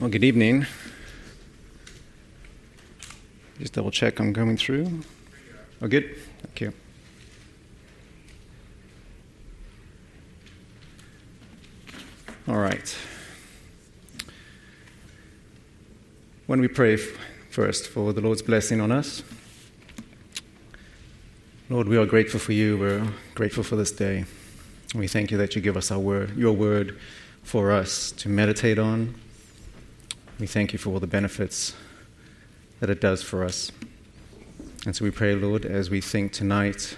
Well, good evening. Just double check I'm going through. Oh, good. Thank you. All right. When we pray f- first for the Lord's blessing on us, Lord, we are grateful for you. We're grateful for this day. We thank you that you give us our word, your word for us to meditate on. We thank you for all the benefits that it does for us. And so we pray, Lord, as we think tonight,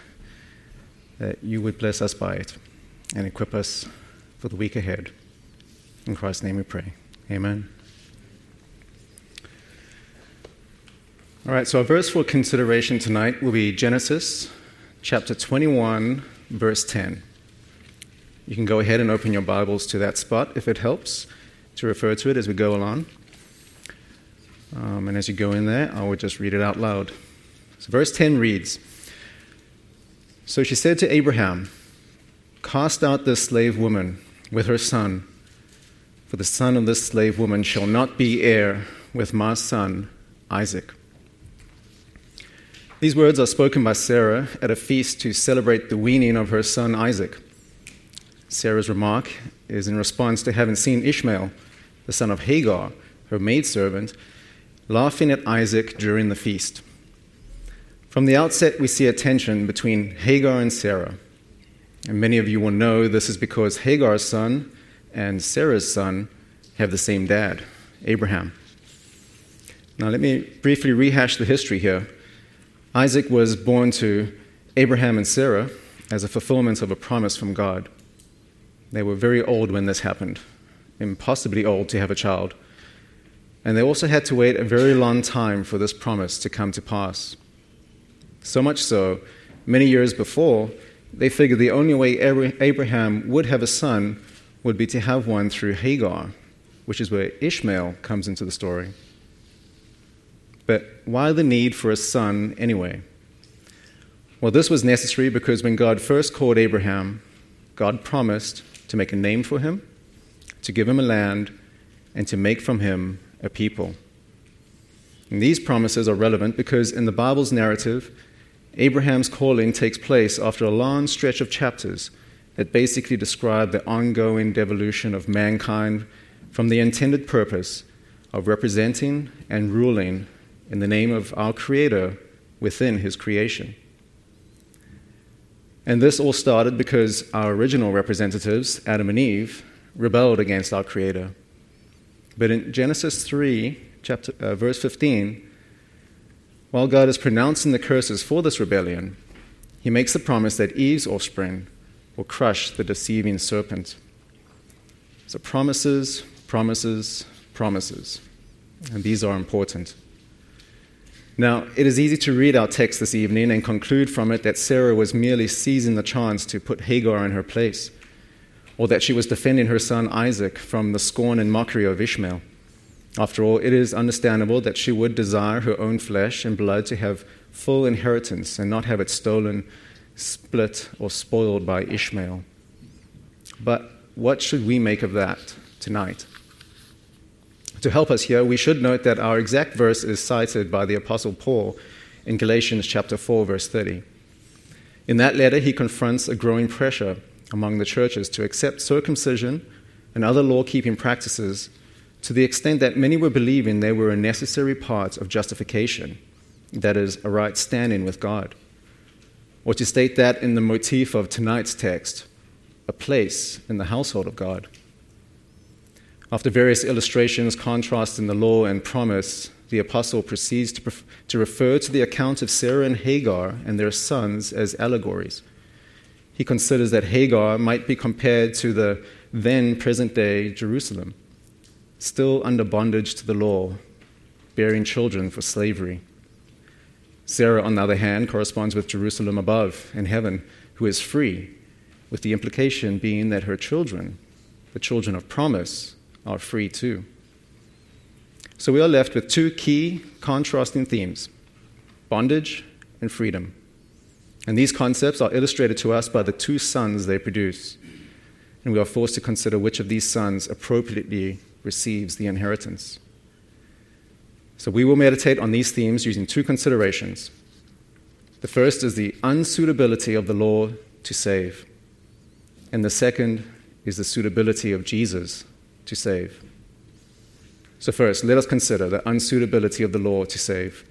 that you would bless us by it and equip us for the week ahead. In Christ's name we pray. Amen. All right, so our verse for consideration tonight will be Genesis chapter 21, verse 10. You can go ahead and open your Bibles to that spot if it helps to refer to it as we go along. Um, and as you go in there, I will just read it out loud. So, verse 10 reads So she said to Abraham, Cast out this slave woman with her son, for the son of this slave woman shall not be heir with my son Isaac. These words are spoken by Sarah at a feast to celebrate the weaning of her son Isaac. Sarah's remark is in response to having seen Ishmael, the son of Hagar, her maidservant, laughing at Isaac during the feast. From the outset, we see a tension between Hagar and Sarah. And many of you will know this is because Hagar's son and Sarah's son have the same dad, Abraham. Now, let me briefly rehash the history here. Isaac was born to Abraham and Sarah as a fulfillment of a promise from God. They were very old when this happened, impossibly old to have a child. And they also had to wait a very long time for this promise to come to pass. So much so, many years before, they figured the only way Abraham would have a son would be to have one through Hagar, which is where Ishmael comes into the story. But why the need for a son anyway? Well, this was necessary because when God first called Abraham, God promised to make a name for him, to give him a land, and to make from him a people. And these promises are relevant because in the Bible's narrative, Abraham's calling takes place after a long stretch of chapters that basically describe the ongoing devolution of mankind from the intended purpose of representing and ruling in the name of our Creator within His creation. And this all started because our original representatives, Adam and Eve, rebelled against our Creator. But in Genesis 3, chapter, uh, verse 15, while God is pronouncing the curses for this rebellion, he makes the promise that Eve's offspring will crush the deceiving serpent. So, promises, promises, promises. And these are important. Now, it is easy to read our text this evening and conclude from it that Sarah was merely seizing the chance to put Hagar in her place, or that she was defending her son Isaac from the scorn and mockery of Ishmael. After all, it is understandable that she would desire her own flesh and blood to have full inheritance and not have it stolen, split, or spoiled by Ishmael. But what should we make of that tonight? To help us here, we should note that our exact verse is cited by the Apostle Paul in Galatians chapter 4, verse 30. In that letter, he confronts a growing pressure among the churches to accept circumcision and other law keeping practices to the extent that many were believing they were a necessary part of justification, that is, a right standing with God. Or to state that in the motif of tonight's text, a place in the household of God. After various illustrations contrasting the law and promise, the apostle proceeds to, pref- to refer to the account of Sarah and Hagar and their sons as allegories. He considers that Hagar might be compared to the then present day Jerusalem, still under bondage to the law, bearing children for slavery. Sarah, on the other hand, corresponds with Jerusalem above in heaven, who is free, with the implication being that her children, the children of promise, are free too. So we are left with two key contrasting themes bondage and freedom. And these concepts are illustrated to us by the two sons they produce. And we are forced to consider which of these sons appropriately receives the inheritance. So we will meditate on these themes using two considerations. The first is the unsuitability of the law to save, and the second is the suitability of Jesus to save. So, first, let us consider the unsuitability of the law to save.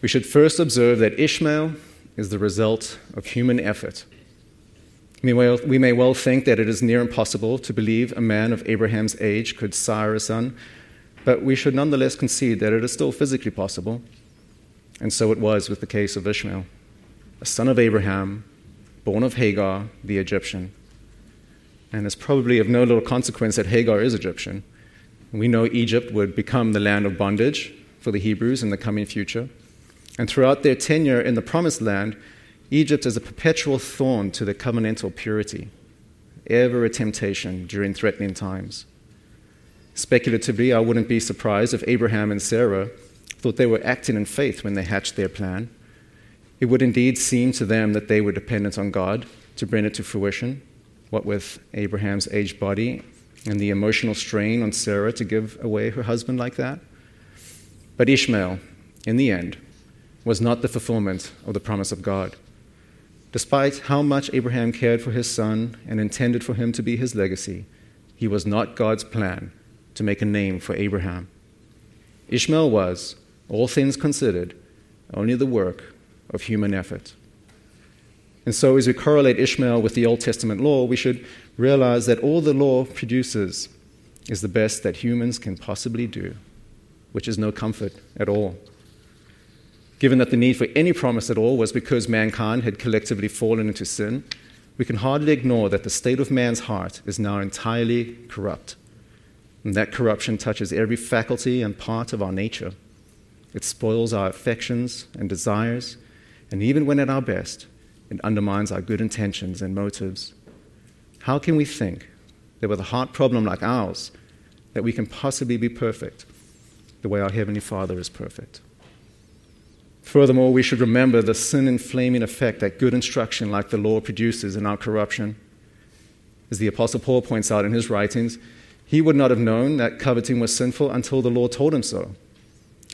We should first observe that Ishmael is the result of human effort. We may, well, we may well think that it is near impossible to believe a man of Abraham's age could sire a son, but we should nonetheless concede that it is still physically possible. And so it was with the case of Ishmael, a son of Abraham, born of Hagar, the Egyptian. And it's probably of no little consequence that Hagar is Egyptian. We know Egypt would become the land of bondage for the Hebrews in the coming future. And throughout their tenure in the Promised Land, Egypt is a perpetual thorn to the covenantal purity, ever a temptation during threatening times. Speculatively, I wouldn't be surprised if Abraham and Sarah thought they were acting in faith when they hatched their plan. It would indeed seem to them that they were dependent on God to bring it to fruition, what with Abraham's aged body and the emotional strain on Sarah to give away her husband like that. But Ishmael, in the end, was not the fulfillment of the promise of God. Despite how much Abraham cared for his son and intended for him to be his legacy, he was not God's plan to make a name for Abraham. Ishmael was, all things considered, only the work of human effort. And so, as we correlate Ishmael with the Old Testament law, we should realize that all the law produces is the best that humans can possibly do, which is no comfort at all. Given that the need for any promise at all was because mankind had collectively fallen into sin, we can hardly ignore that the state of man's heart is now entirely corrupt. And that corruption touches every faculty and part of our nature. It spoils our affections and desires, and even when at our best, it undermines our good intentions and motives. How can we think that with a heart problem like ours, that we can possibly be perfect the way our Heavenly Father is perfect? Furthermore, we should remember the sin inflaming effect that good instruction like the law produces in our corruption. As the Apostle Paul points out in his writings, he would not have known that coveting was sinful until the law told him so.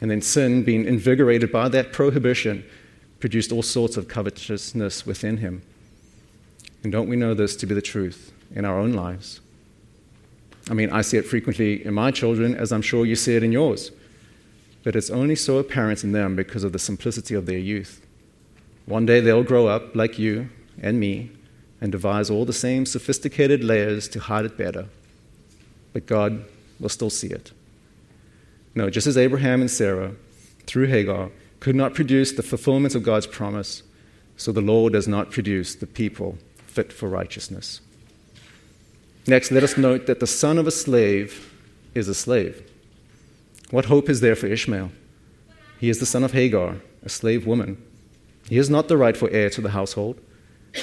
And then sin, being invigorated by that prohibition, produced all sorts of covetousness within him. And don't we know this to be the truth in our own lives? I mean, I see it frequently in my children, as I'm sure you see it in yours. But it's only so apparent in them because of the simplicity of their youth. One day they'll grow up like you and me and devise all the same sophisticated layers to hide it better. But God will still see it. No, just as Abraham and Sarah, through Hagar, could not produce the fulfillment of God's promise, so the law does not produce the people fit for righteousness. Next, let us note that the son of a slave is a slave. What hope is there for Ishmael? He is the son of Hagar, a slave woman. He is not the rightful heir to the household,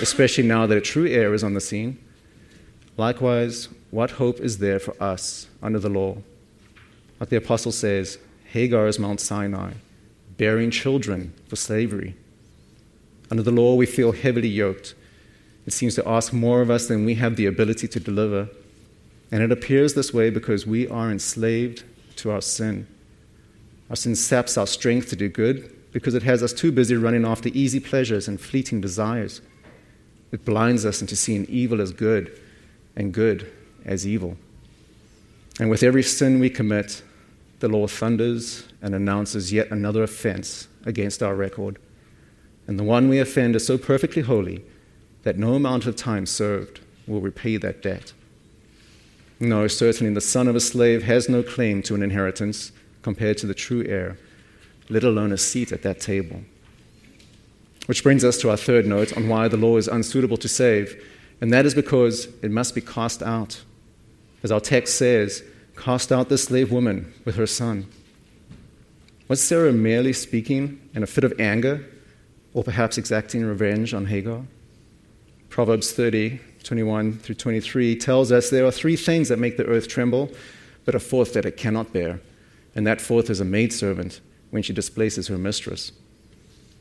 especially now that a true heir is on the scene. Likewise, what hope is there for us under the law? Like the apostle says, Hagar is Mount Sinai, bearing children for slavery. Under the law, we feel heavily yoked. It seems to ask more of us than we have the ability to deliver. And it appears this way because we are enslaved to our sin. Our sin saps our strength to do good because it has us too busy running after easy pleasures and fleeting desires. It blinds us into seeing evil as good and good as evil. And with every sin we commit, the law thunders and announces yet another offense against our record. And the one we offend is so perfectly holy that no amount of time served will repay that debt. No, certainly the son of a slave has no claim to an inheritance compared to the true heir, let alone a seat at that table. Which brings us to our third note on why the law is unsuitable to save, and that is because it must be cast out. As our text says, cast out the slave woman with her son. Was Sarah merely speaking in a fit of anger, or perhaps exacting revenge on Hagar? Proverbs 30, 21 through 23 tells us there are three things that make the earth tremble, but a fourth that it cannot bear. And that fourth is a maidservant when she displaces her mistress.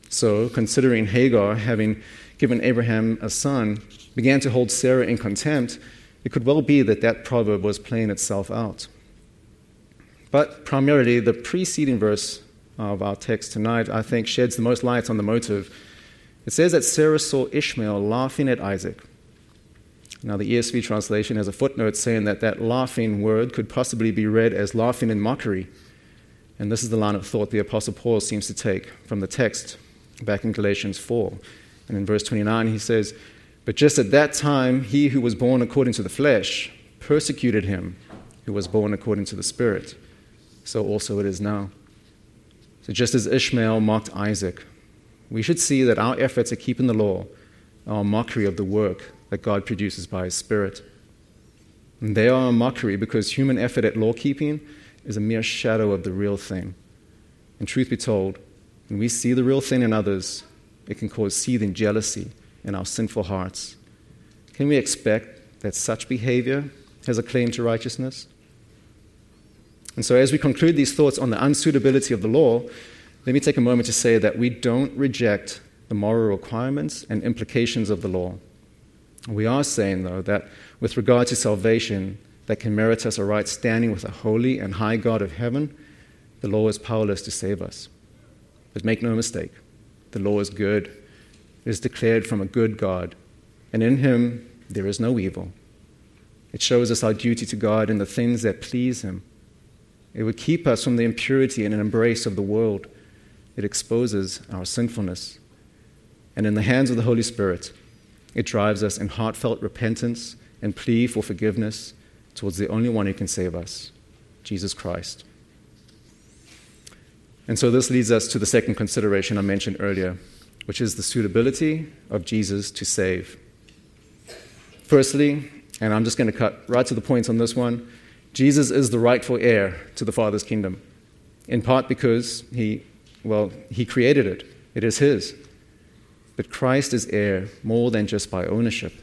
So, considering Hagar having given Abraham a son began to hold Sarah in contempt, it could well be that that proverb was playing itself out But primarily, the preceding verse of our text tonight, I think, sheds the most light on the motive. It says that Sarah saw Ishmael laughing at Isaac. Now, the ESV translation has a footnote saying that that laughing word could possibly be read as laughing in mockery. And this is the line of thought the Apostle Paul seems to take from the text back in Galatians 4. And in verse 29, he says, But just at that time, he who was born according to the flesh persecuted him who was born according to the Spirit. So also it is now. So just as Ishmael mocked Isaac, we should see that our efforts at keeping the law are a mockery of the work that God produces by His Spirit. And they are a mockery because human effort at law keeping is a mere shadow of the real thing. And truth be told, when we see the real thing in others, it can cause seething jealousy in our sinful hearts. Can we expect that such behavior has a claim to righteousness? And so, as we conclude these thoughts on the unsuitability of the law, let me take a moment to say that we don't reject the moral requirements and implications of the law. We are saying, though, that with regard to salvation that can merit us a right standing with a holy and high God of heaven, the law is powerless to save us. But make no mistake, the law is good. It is declared from a good God, and in Him there is no evil. It shows us our duty to God in the things that please Him. It would keep us from the impurity and embrace of the world. It exposes our sinfulness. And in the hands of the Holy Spirit, it drives us in heartfelt repentance and plea for forgiveness towards the only one who can save us, Jesus Christ. And so this leads us to the second consideration I mentioned earlier, which is the suitability of Jesus to save. Firstly, and I'm just going to cut right to the point on this one, Jesus is the rightful heir to the Father's kingdom, in part because he, well, he created it, it is his. But Christ is heir more than just by ownership.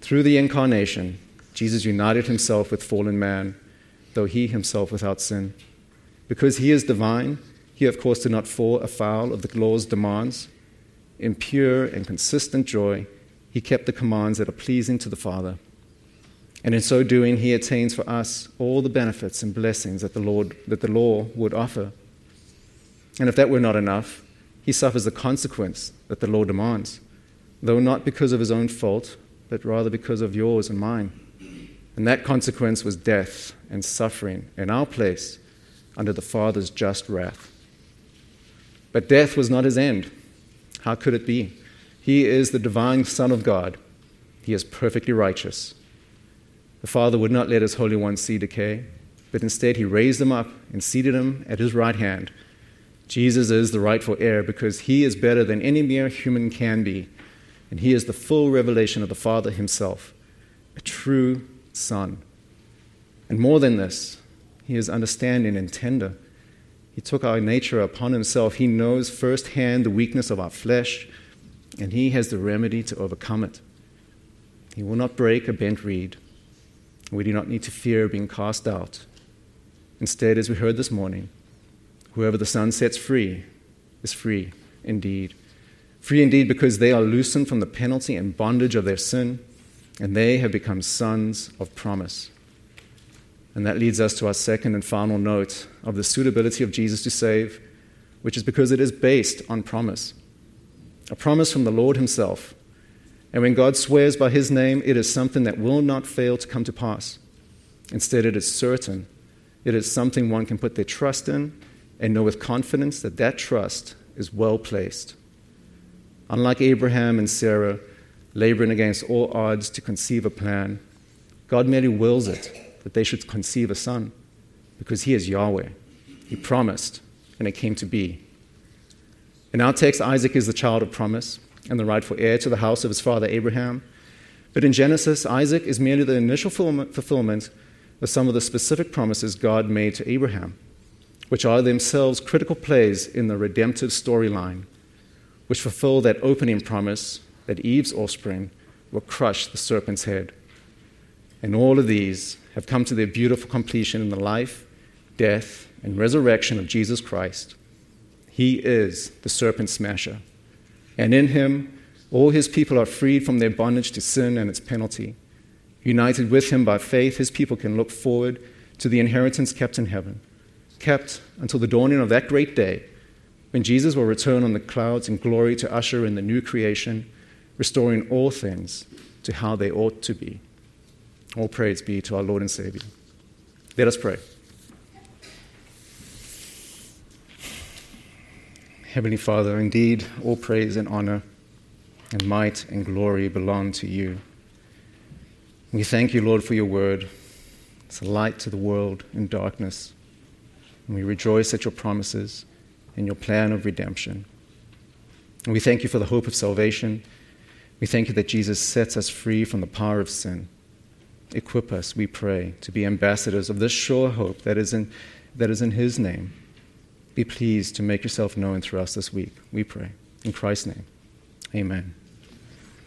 Through the incarnation, Jesus united himself with fallen man, though he himself without sin. Because he is divine, he of course did not fall afoul of the law's demands. In pure and consistent joy, he kept the commands that are pleasing to the Father. And in so doing, he attains for us all the benefits and blessings that the, Lord, that the law would offer. And if that were not enough, he suffers the consequence that the law demands, though not because of his own fault, but rather because of yours and mine. And that consequence was death and suffering in our place under the Father's just wrath. But death was not his end. How could it be? He is the divine Son of God. He is perfectly righteous. The Father would not let his Holy One see decay, but instead he raised him up and seated him at his right hand Jesus is the rightful heir because he is better than any mere human can be, and he is the full revelation of the Father himself, a true Son. And more than this, he is understanding and tender. He took our nature upon himself. He knows firsthand the weakness of our flesh, and he has the remedy to overcome it. He will not break a bent reed. We do not need to fear being cast out. Instead, as we heard this morning, Whoever the Son sets free is free indeed. Free indeed because they are loosened from the penalty and bondage of their sin, and they have become sons of promise. And that leads us to our second and final note of the suitability of Jesus to save, which is because it is based on promise. A promise from the Lord Himself. And when God swears by His name, it is something that will not fail to come to pass. Instead, it is certain. It is something one can put their trust in and know with confidence that that trust is well placed. Unlike Abraham and Sarah, laboring against all odds to conceive a plan, God merely wills it that they should conceive a son because He is Yahweh. He promised, and it came to be. In our text, Isaac is the child of promise and the rightful heir to the house of his father Abraham. But in Genesis, Isaac is merely the initial fulfillment of some of the specific promises God made to Abraham which are themselves critical plays in the redemptive storyline, which fulfill that opening promise that Eve's offspring will crush the serpent's head. And all of these have come to their beautiful completion in the life, death, and resurrection of Jesus Christ. He is the serpent smasher. And in him, all his people are freed from their bondage to sin and its penalty. United with him by faith, his people can look forward to the inheritance kept in heaven, kept until the dawning of that great day when Jesus will return on the clouds in glory to usher in the new creation, restoring all things to how they ought to be. All praise be to our Lord and Savior. Let us pray. Heavenly Father, indeed, all praise and honor and might and glory belong to you. We thank you, Lord, for your word. It's a light to the world in darkness. And we rejoice at your promises and your plan of redemption. And we thank you for the hope of salvation. We thank you that Jesus sets us free from the power of sin. Equip us, we pray, to be ambassadors of this sure hope that is in, that is in his name. Be pleased to make yourself known through us this week, we pray. In Christ's name, amen.